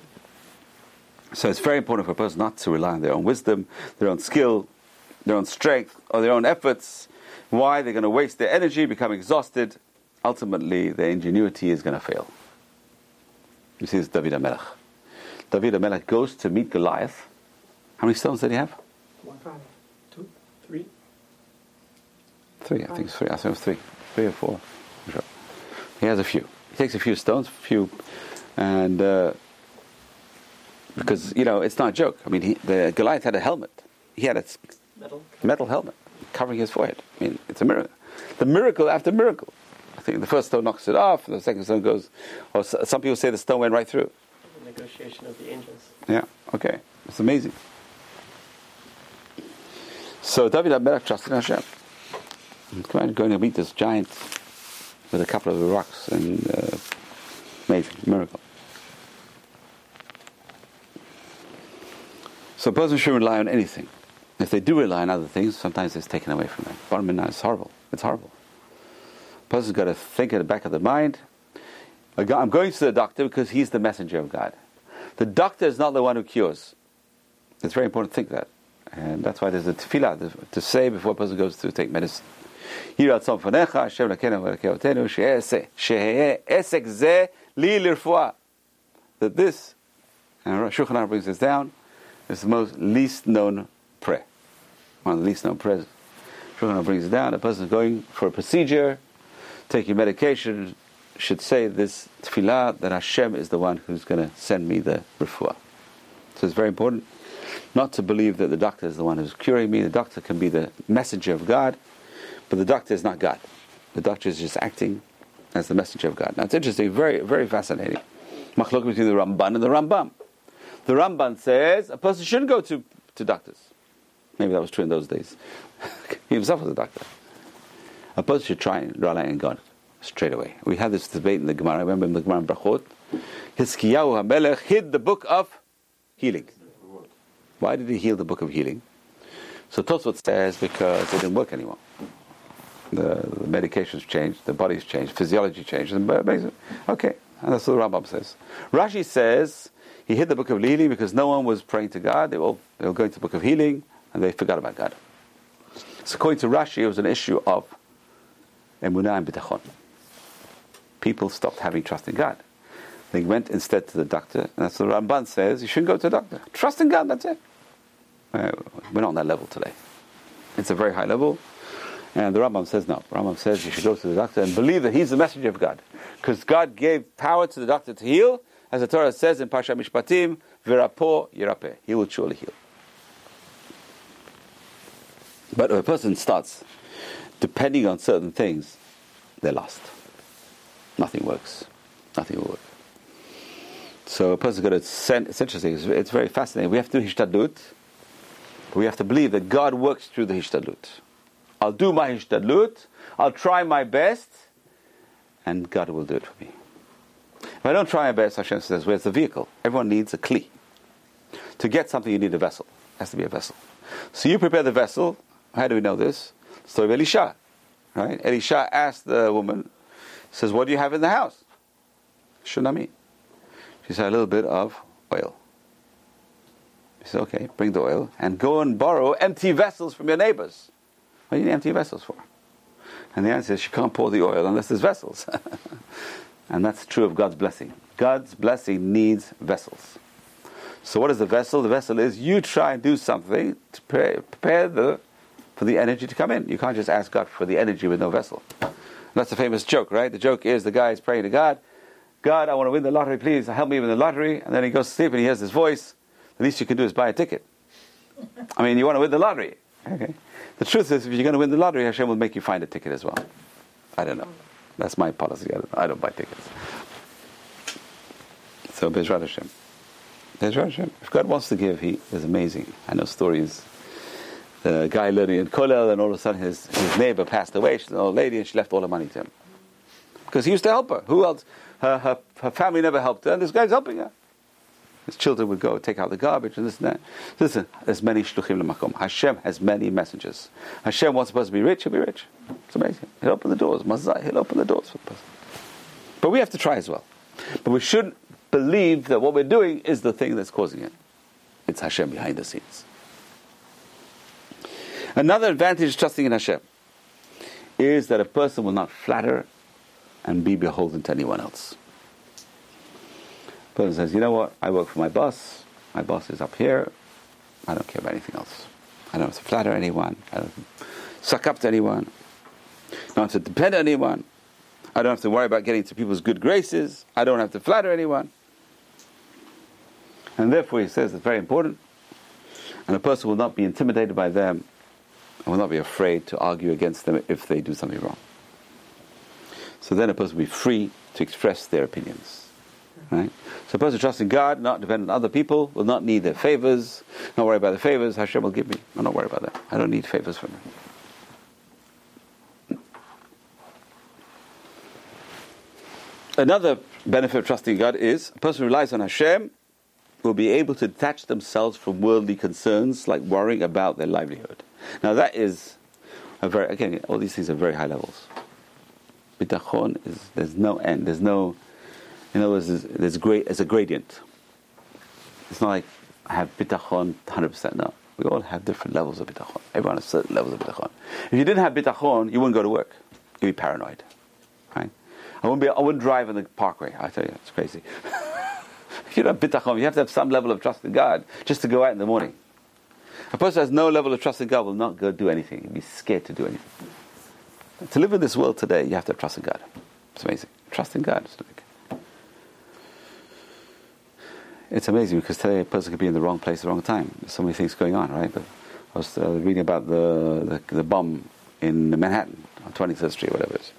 So it's very important for a person not to rely on their own wisdom, their own skill, their own strength, or their own efforts. Why? They're going to waste their energy, become exhausted. Ultimately, their ingenuity is going to fail. You see, it's David HaMelech. David HaMelech goes to meet Goliath. How many stones did he have? One, two, three. Three, I think it's three. I think it was three. Three or four. Sure. He has a few. He takes a few stones, a few, and uh, because you know it's not a joke. I mean, he, the Goliath had a helmet. He had a metal metal helmet covering his forehead. I mean, it's a miracle. The miracle after miracle. I think the first stone knocks it off, the second stone goes, or some people say the stone went right through. The negotiation of the angels. Yeah, okay. It's amazing. So David HaMelech trusted Hashem. On, going to meet this giant with a couple of rocks, and uh, amazing, miracle. So a person shouldn't rely on anything. If they do rely on other things, sometimes it's taken away from them. Barmina is horrible. It's horrible person's got to think in the back of the mind. I'm going to the doctor because he's the messenger of God. The doctor is not the one who cures. It's very important to think that. And that's why there's a tefillah to say before a person goes to take medicine. That this And Shulchan Aruch brings this down. It's the most least known prayer. One of the least known prayers. Shulchan Aruch brings it down. A person is going for a procedure, taking medication, should say this tefillah that Hashem is the one who's going to send me the refuah. So it's very important not to believe that the doctor is the one who's curing me. The doctor can be the messenger of God, but the doctor is not God. The doctor is just acting as the messenger of God. Now it's interesting, very, very fascinating. Machlok between the Ramban and the Rambam. The Ramban says a person shouldn't go to, to doctors. Maybe that was true in those days. *laughs* he himself was a doctor. A person should try and rely on God straight away. We had this debate in the Gemara. Remember in the Gemara in Brachot. Hiskiyahu HaMelech hid the book of healing. Why did he heal the book of healing? So Tosfot says because it didn't work anymore. The, the medications changed, the body's changed, physiology changed. Okay, and that's what the Rambam says. Rashi says he hid the book of healing because no one was praying to God. They were, they were going to the book of healing and they forgot about God. So according to Rashi, it was an issue of emunah and bitachon. People stopped having trust in God. They went instead to the doctor, and that's what Ramban says. You shouldn't go to the doctor. Trust in God. That's it. Uh, we're not on that level today. It's a very high level. And the Rambam says no. Rambam says you should go to the doctor and believe that he's the messenger of God. Because God gave power to the doctor to heal, as the Torah says in Parsha Mishpatim, Virapo Yirapeh. He will surely heal. But if a person starts depending on certain things, they're lost. Nothing works. Nothing will work. So a person's got send, it's interesting, it's, it's very fascinating. We have to do hishtadlut, we have to believe that God works through the hishtadlut. I'll do my hishtadlut, I'll try my best, and God will do it for me. If I don't try my best, Hashem says, where's the vehicle? Everyone needs a kli. To get something, you need a vessel. It has to be a vessel. So you prepare the vessel. How do we know this? Story of Elisha. Right? Elisha asked the woman, says, What do you have in the house? Shunami. She said, A little bit of oil. He said, Okay, bring the oil and go and borrow empty vessels from your neighbors. What do you need empty vessels for? And the answer is, She can't pour the oil unless there's vessels. *laughs* and that's true of God's blessing. God's blessing needs vessels. So, what is the vessel? The vessel is you try and do something to prepare, prepare the, for the energy to come in. You can't just ask God for the energy with no vessel. That's a famous joke, right? The joke is the guy is praying to God, God, I want to win the lottery, please help me win the lottery. And then he goes to sleep and he hears this voice. The least you can do is buy a ticket. I mean, you want to win the lottery. Okay. The truth is, if you're going to win the lottery, Hashem will make you find a ticket as well. I don't know. That's my policy. I don't, I don't buy tickets. So, Bezrat Hashem. Bezrat Hashem. If God wants to give, He is amazing. I know stories. The guy learning in Kollel, and all of a sudden his, his neighbor passed away. She's an old lady, and she left all the money to him. Because he used to help her. Who else? Her, her, her family never helped her, and this guy's helping her. His children would go take out the garbage and this and that. Listen, there's many shluchim lemakom. Hashem has many messengers. Hashem wants a person to be rich, he'll be rich. It's amazing. He'll open the doors. Mazai, he'll open the doors for the person. But we have to try as well. But we shouldn't believe that what we're doing is the thing that's causing it. It's Hashem behind the scenes. Another advantage of trusting in Hashem is that a person will not flatter and be beholden to anyone else. The person says, you know what, I work for my boss, my boss is up here, I don't care about anything else. I don't have to flatter anyone, I don't suck up to anyone, I don't have to depend on anyone, I don't have to worry about getting to people's good graces, I don't have to flatter anyone. And therefore, he says it's very important, and a person will not be intimidated by them and will not be afraid to argue against them if they do something wrong. So then a person will be free to express their opinions. Right? So a person trusts in God, not dependent on other people, will not need their favors, not worry about the favors Hashem will give me. I'm not worried about that. I don't need favors from Him. Another benefit of trusting God is a person who relies on Hashem will be able to detach themselves from worldly concerns like worrying about their livelihood. Now that is a very again all these things are very high levels. Bitachon is there's no end. There's no in other words there's, there's great it's a gradient. It's not like I have bitachon 100%. No, we all have different levels of bitachon. Everyone has certain levels of bitachon. If you didn't have bitachon, you wouldn't go to work. You'd be paranoid. Right? I wouldn't be. I wouldn't drive in the parkway. I tell you, it's crazy. *laughs* If you don't have bitachon, you have to have some level of trust in God just to go out in the morning. A person who has no level of trust in God will not go do anything. He'll be scared to do anything. To live in this world today, you have to have trust in God. It's amazing. Trust in God. It's amazing because today a person could be in the wrong place at the wrong time. There's so many things going on, right? But I was uh, reading about the, the, the bomb in Manhattan on 23rd Street, whatever it is.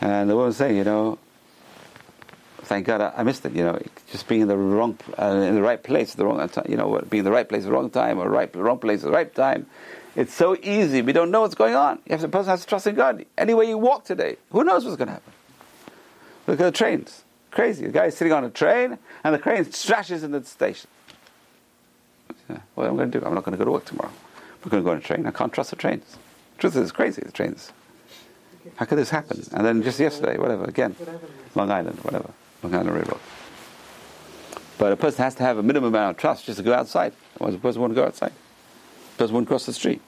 And the woman was saying, you know, thank God I, I missed it. You know, just being in the wrong, uh, in the right place at the wrong time. You know, being in the right place at the wrong time, or right, wrong place at the right time. It's so easy. We don't know what's going on. You have the person has to trust in God. Anywhere you walk today, who knows what's going to happen? Look at the trains. Crazy. The guy is sitting on a train, and the train crashes into the station. Yeah, what am I going to do? I'm not going to go to work tomorrow. I'm going to go on a train. I can't trust the trains. The truth is, it's crazy. The trains. How could this happen? And then just yesterday, whatever, again, Long Island, whatever, Island Railroad. But a person has to have a minimum amount of trust just to go outside. Otherwise, a person won't go outside. A person won't cross the street.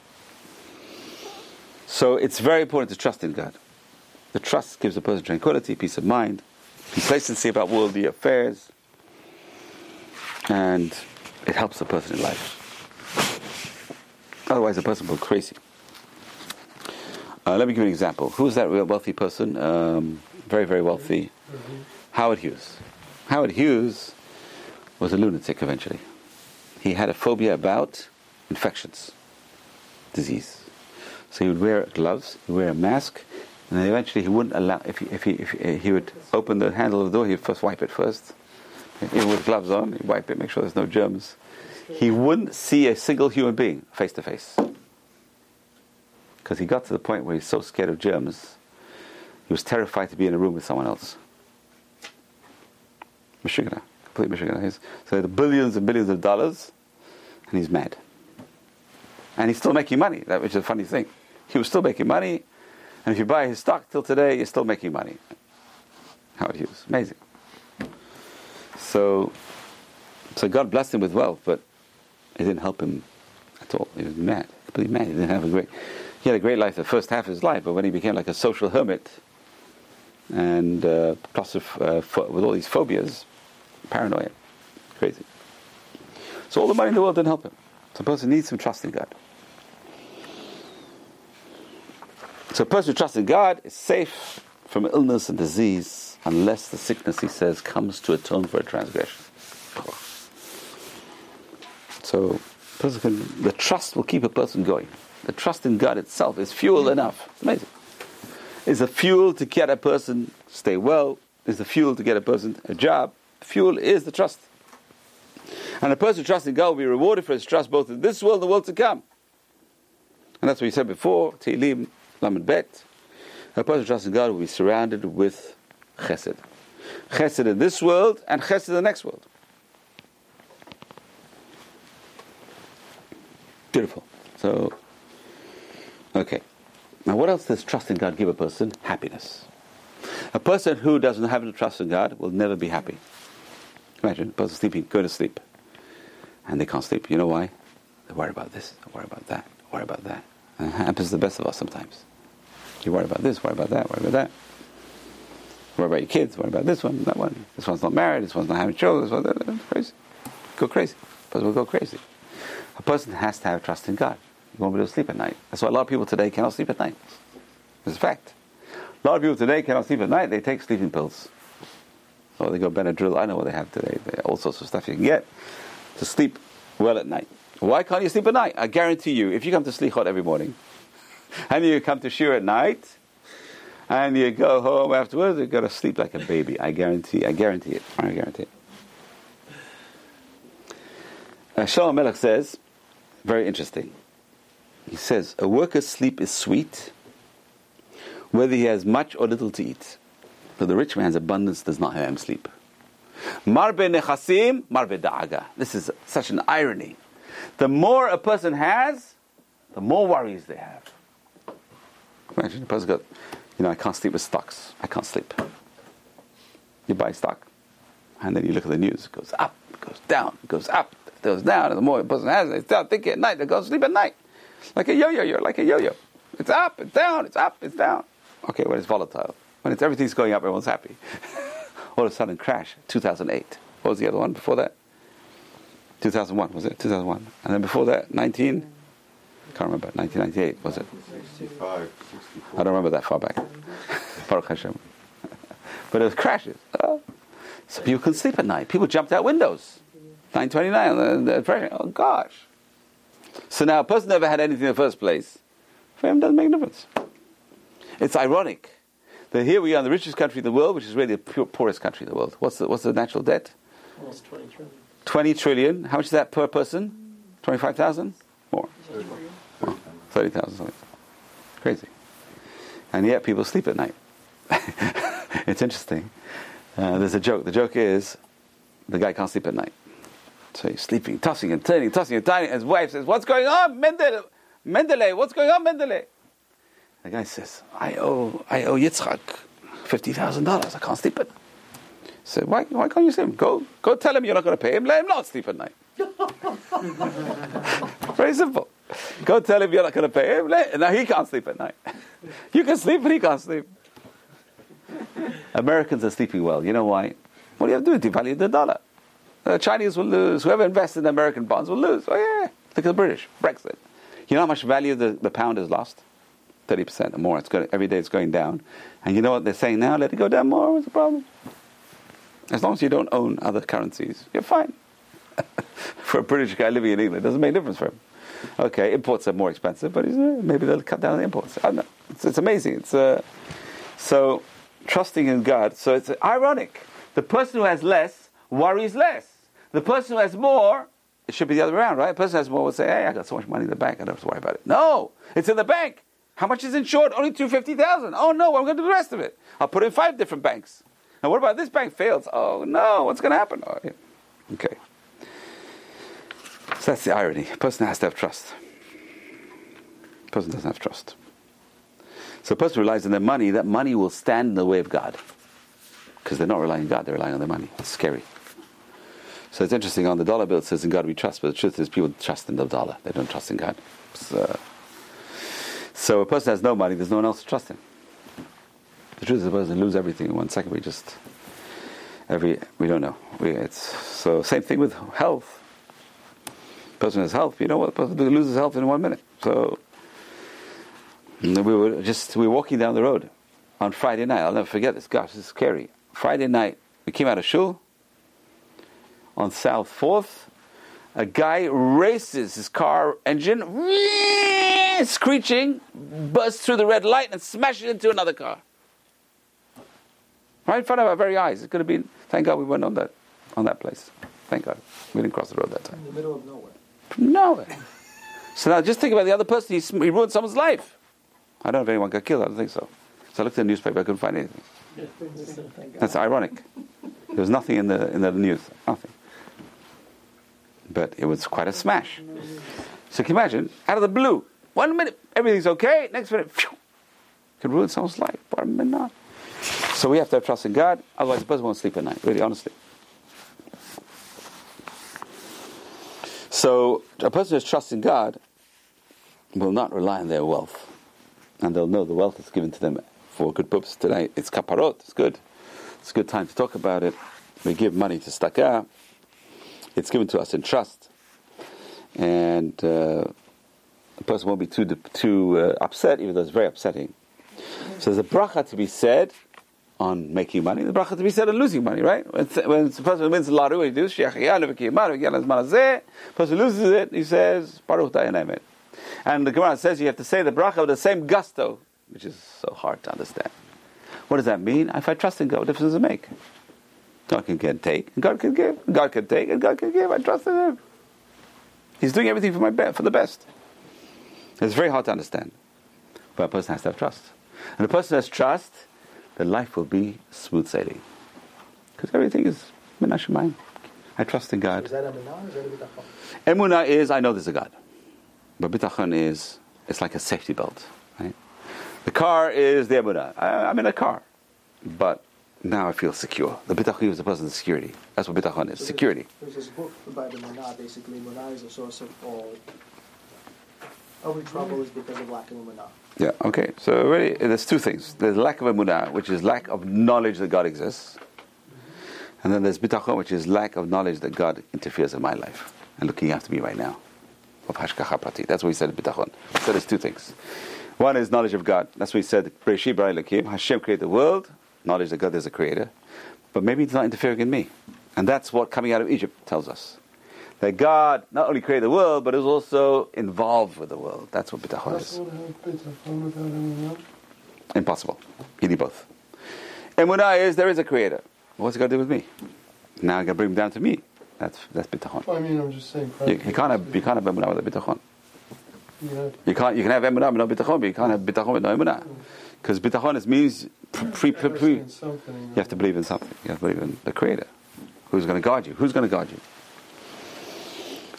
So it's very important to trust in God. The trust gives a person tranquility, peace of mind, complacency about worldly affairs, and it helps the person in life. Otherwise, a person will go crazy. Uh, let me give you an example. Who's that real wealthy person? Um, very, very wealthy. Mm-hmm. Howard Hughes. Howard Hughes was a lunatic eventually. He had a phobia about infections, disease. So he would wear gloves, he would wear a mask, and then eventually he wouldn't allow, if he, if he, if he, would open the handle of the door, he'd first wipe it first. Even with gloves on, he'd wipe it, make sure there's no germs. He wouldn't see a single human being face to face. Because he got to the point where he's so scared of germs, he was terrified to be in a room with someone else. Michigan, complete Michigan. He's, so billions and billions of dollars, and he's mad. And he's still making money, that which is a funny thing. He was still making money, and if you buy his stock till today, you're still making money. Howard Hughes, amazing. So, so God blessed him with wealth, but it didn't help him at all. He was mad, completely mad. He didn't have a great. He had a great life the first half of his life, but when he became like a social hermit, and uh, uh, with all these phobias, paranoia, crazy. So all the money in the world didn't help him. So a person needs some trust in God. So a person who trusts in God is safe from illness and disease unless the sickness, he says, comes to atone for a transgression. So can, the trust will keep a person going. The trust in God itself is fuel enough. It's amazing. Is a fuel to get a person stay well. Is the fuel to get a person a job. Fuel is the trust. And a person in God will be rewarded for his trust both in this world and the world to come. And that's what we said before, Tehillim, Lamed Bet. A person in God will be surrounded with chesed. Chesed in this world and chesed in the next world. Beautiful. So, okay. Now, what else does trust in God give a person? Happiness. A person who doesn't have trust in God will never be happy. Imagine person sleeping, going to sleep, and they can't sleep. You know why? They worry about this, worry about that, worry about that. And it happens to the best of us sometimes. You worry about this, worry about that, worry about that. Worry about your kids, worry about this one, that one. This one's not married, this one's not having children, this one's that, that, crazy. Go crazy. A person will go crazy. A person has to have trust in God. You won't be able to sleep at night. That's why a lot of people today cannot sleep at night. It's a fact. A lot of people today cannot sleep at night. They take sleeping pills. Or they go Benadryl. I know what they have today. All sorts of stuff you can get to sleep well at night. Why can't you sleep at night? I guarantee you, if you come to Slichot every morning, *laughs* and you come to Shiur at night, and you go home afterwards, you're going to sleep like a baby. I guarantee. I guarantee it. I guarantee it. Uh, Shlomo HaMelech says, very interesting. He says, a worker's sleep is sweet, whether he has much or little to eat. But the rich man's abundance does not have him sleep. Marbe nechasim, marbe da'aga. This is such an irony. The more a person has, the more worries they have. Imagine a person got, you know, I can't sleep with stocks. I can't sleep. You buy stock, and then you look at the news. It goes up, it goes down, it goes up, it goes down. And the more a person has, they start thinking at night. They go to sleep at night, like a yo-yo. You're like a yo-yo. It's up, it's down, it's up, it's down. Okay, when it's volatile, when it's everything's going up, everyone's happy. *laughs* All of a sudden, crash. 2008. What was the other one before that? 2001, was it? 2001. And then before that, 19, can't remember, 1998, was it? 65, 64. I don't remember that far back. *laughs* Baruch Hashem. *laughs* but it was crashes. Oh. So people couldn't sleep at night. People jumped out windows. 929, the, depression. Oh gosh. So now a person never had anything in the first place. For him, it doesn't make a difference. It's ironic that here we are in the richest country in the world, which is really the pure, poorest country in the world. What's the, what's the natural debt? Almost 20 trillion. 20 trillion. How much is that per person? 25,000? More. 30,000 something. Crazy. And yet people sleep at night. *laughs* it's interesting. Uh, there's a joke. The joke is the guy can't sleep at night. So he's sleeping, tossing and turning, tossing and turning. His wife says, What's going on, Mendele? Mendele, what's going on, Mendele? The guy says, I owe, I owe Yitzchak $50,000. I can't sleep at night. So why, why can't you sleep? Go, go tell him you're not going to pay him. Let him not sleep at night. *laughs* Very simple. Go tell him you're not going to pay him. Let, now he can't sleep at night. *laughs* You can sleep, but he can't sleep. Americans are sleeping well. You know why? What do you have to do? Devalue the dollar. The Chinese will lose. Whoever invests in American bonds will lose. Oh yeah. Look at the British. Brexit. You know how much value the, the pound has lost? 30% or more. It's going, every day it's going down. And you know what they're saying now? Let it go down more. What's the problem? As long as you don't own other currencies, you're fine. *laughs* for a British guy living in England, it doesn't make a difference for him. Okay, imports are more expensive, but uh, maybe they'll cut down the imports. I don't know. It's, it's amazing. It's uh, so trusting in God. So it's ironic. The person who has less worries less. The person who has more, it should be the other way around, right? The person who has more would say, "Hey, I got so much money in the bank, I don't have to worry about it." No, it's in the bank. How much is insured? Only two fifty thousand. Oh no, I'm going to do the rest of it. I'll put in five different banks. Now, what about this bank fails? Oh no, what's going to happen? Oh, yeah. Okay. So that's the irony. A person has to have trust. A person doesn't have trust. So a person relies on their money, that money will stand in the way of God. Because they're not relying on God, they're relying on their money. It's scary. So it's interesting, on the dollar bill it says, in God we trust, but the truth is people trust in the dollar. They don't trust in God. So, so a person has no money, there's no one else to trust him. The truth is a person lose everything in one second. We just, every, we don't know. We, it's, so same thing with health person has health, you know what? Person loses health in one minute. So we were just we were walking down the road on Friday night. I'll never forget this. Gosh, this is scary. Friday night, we came out of shul on South Fourth. A guy races his car engine, *laughs* screeching, busts through the red light and smashes into another car. Right in front of our very eyes. It could have been. Thank God we weren't on that on that place. Thank God we didn't cross the road that time. In the middle of nowhere. From nowhere. So now just think about the other person. He, he ruined someone's life. I don't know if anyone got killed. I don't think so. So I looked in the newspaper. I couldn't find anything. *laughs* That's ironic. There was nothing in the in the news. Nothing. But it was quite a smash. So can you imagine? Out of the blue, one minute everything's okay. Next minute, phew, could ruin someone's life. Pardon not. So we have to have trust in God. Otherwise, the person won't sleep at night. Really, honestly. So a person who has trust in God will not rely on their wealth. And they'll know the wealth is given to them for good purpose. Today it's kaparot, it's good. It's a good time to talk about it. We give money to tzedakah. It's given to us in trust. And uh, the person won't be too, too uh, upset, even though it's very upsetting. So there's a bracha to be said on making money, the bracha to be said on losing money, right? When, when the person wins the lottery, he does the person loses it, he says Baruch Dayan And the Gemara says you have to say the bracha with the same gusto, which is so hard to understand. What does that mean? If I trust in God, what difference does it make? God can take, and God can give, God can take, and God can give. I trust in Him. He's doing everything for my be- for the best. It's very hard to understand, but a person has to have trust, and a person has trust that life will be smooth sailing. Because everything is minashamayim. I trust in God. Is that a is that bitachon? Emunah is I know there's a God, but bitachon is it's like a safety belt. Right? The car is the emunah. I, I'm in a car, but now I feel secure. The bitachon is the person's security. That's what bitachon is. So Security. There's this book by the Munah, basically. Munah is a source of all. Every trouble is because of lack of Munah. Yeah. Okay. So really, there's two things. There's lack of emunah, which is lack of knowledge that God exists, And then there's bitachon, which is lack of knowledge that God interferes in my life and looking after me right now. Of hashgacha prati. That's what we said in bitachon. Said there's two things. One is knowledge of God. That's what we said. Hashem created the world. Knowledge that God is a creator. But maybe it's not interfering in me. And that's what coming out of Egypt tells us. That God not only created the world, but is also involved with the world. That's what bitachon is. Possible to have bitachon without anyone else? Impossible. You need both. Emunah is there is a creator. What's it got to do with me? Now I'm going to bring him down to me. That's that's bitachon. Well, I mean, I'm just saying. You, you can't have you can't have emunah without bitachon. You know, You can't you can have emunah with no bitachon, but you can't have bitachon with no emunah. Because bitachonis means pre, pre, pre, you have to believe in something. You have to believe in the creator. Who's going to guard you? Who's going to guard you?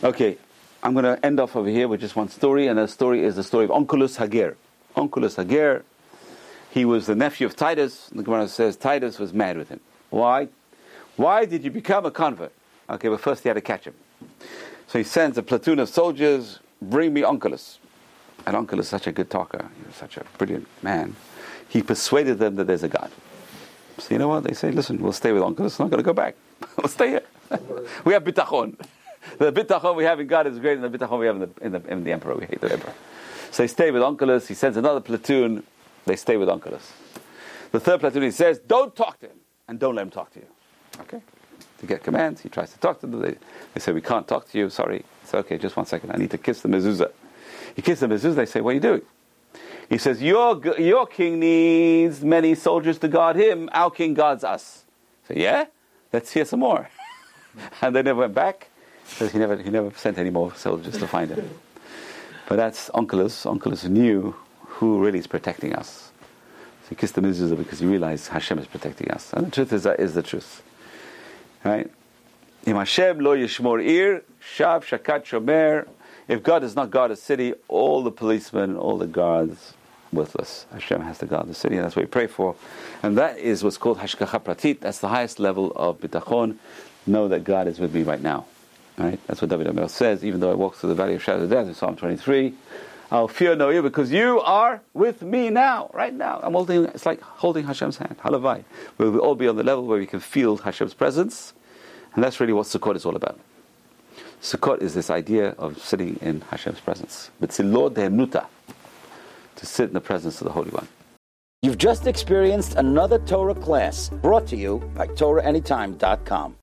Okay, I'm going to end off over here with just one story, and the story is the story of Onkelos Hager. Onkelos Hager, he was the nephew of Titus. The Gemara says Titus was mad with him. Why? Why did you become a convert? Okay, but first he had to catch him. So he sends a platoon of soldiers, bring me Onkelos. And Onkelos such a good talker. he's such a brilliant man. He persuaded them that there's a God. So you know what? They say, listen, we'll stay with uncle, We're not going to go back. *laughs* we'll stay here. *laughs* we have bitachon. *laughs* The bitachon we have in God is greater than the bitachon we have in the, in the, in the emperor. We hate the emperor. So they stay with Onkelos. He sends another platoon. They stay with Onkelos. The third platoon, he says, don't talk to him and don't let him talk to you. Okay? To get commands, he tries to talk to them. They, they say, we can't talk to you. Sorry. It's okay, just one second. I need to kiss the mezuzah. He kisses the mezuzah. They say, what are you doing? He says, your, your king needs many soldiers to guard him. Our king guards us. So, yeah? Let's hear some more. *laughs* and they never went back. Because he never, he never sent any more soldiers to find him. But that's Onkelos. Onkelos knew who really is protecting us. So he kissed the mezuzah because he realized Hashem is protecting us. And the truth is that is the truth. Right? Im Hashem lo yishmor ir, shav shakad shomer. If God does not guard a city, all the policemen, all the guards, worthless. Hashem has to guard the city, and that's what we pray for. And that is what's called hashgacha pratit. That's the highest level of bitachon. Know that God is with me right now. Right? That's what David HaMelech says. Even though I walk through the valley of shadow of death in Psalm 23, I'll fear no evil because you are with me now, right now. I'm holding. It's like holding Hashem's hand. Halavai. Where we all be on the level where we can feel Hashem's presence, and that's really what Sukkot is all about. Sukkot is this idea of sitting in Hashem's presence. To sit in the presence of the Holy One. You've just experienced another Torah class brought to you by TorahAnytime.com.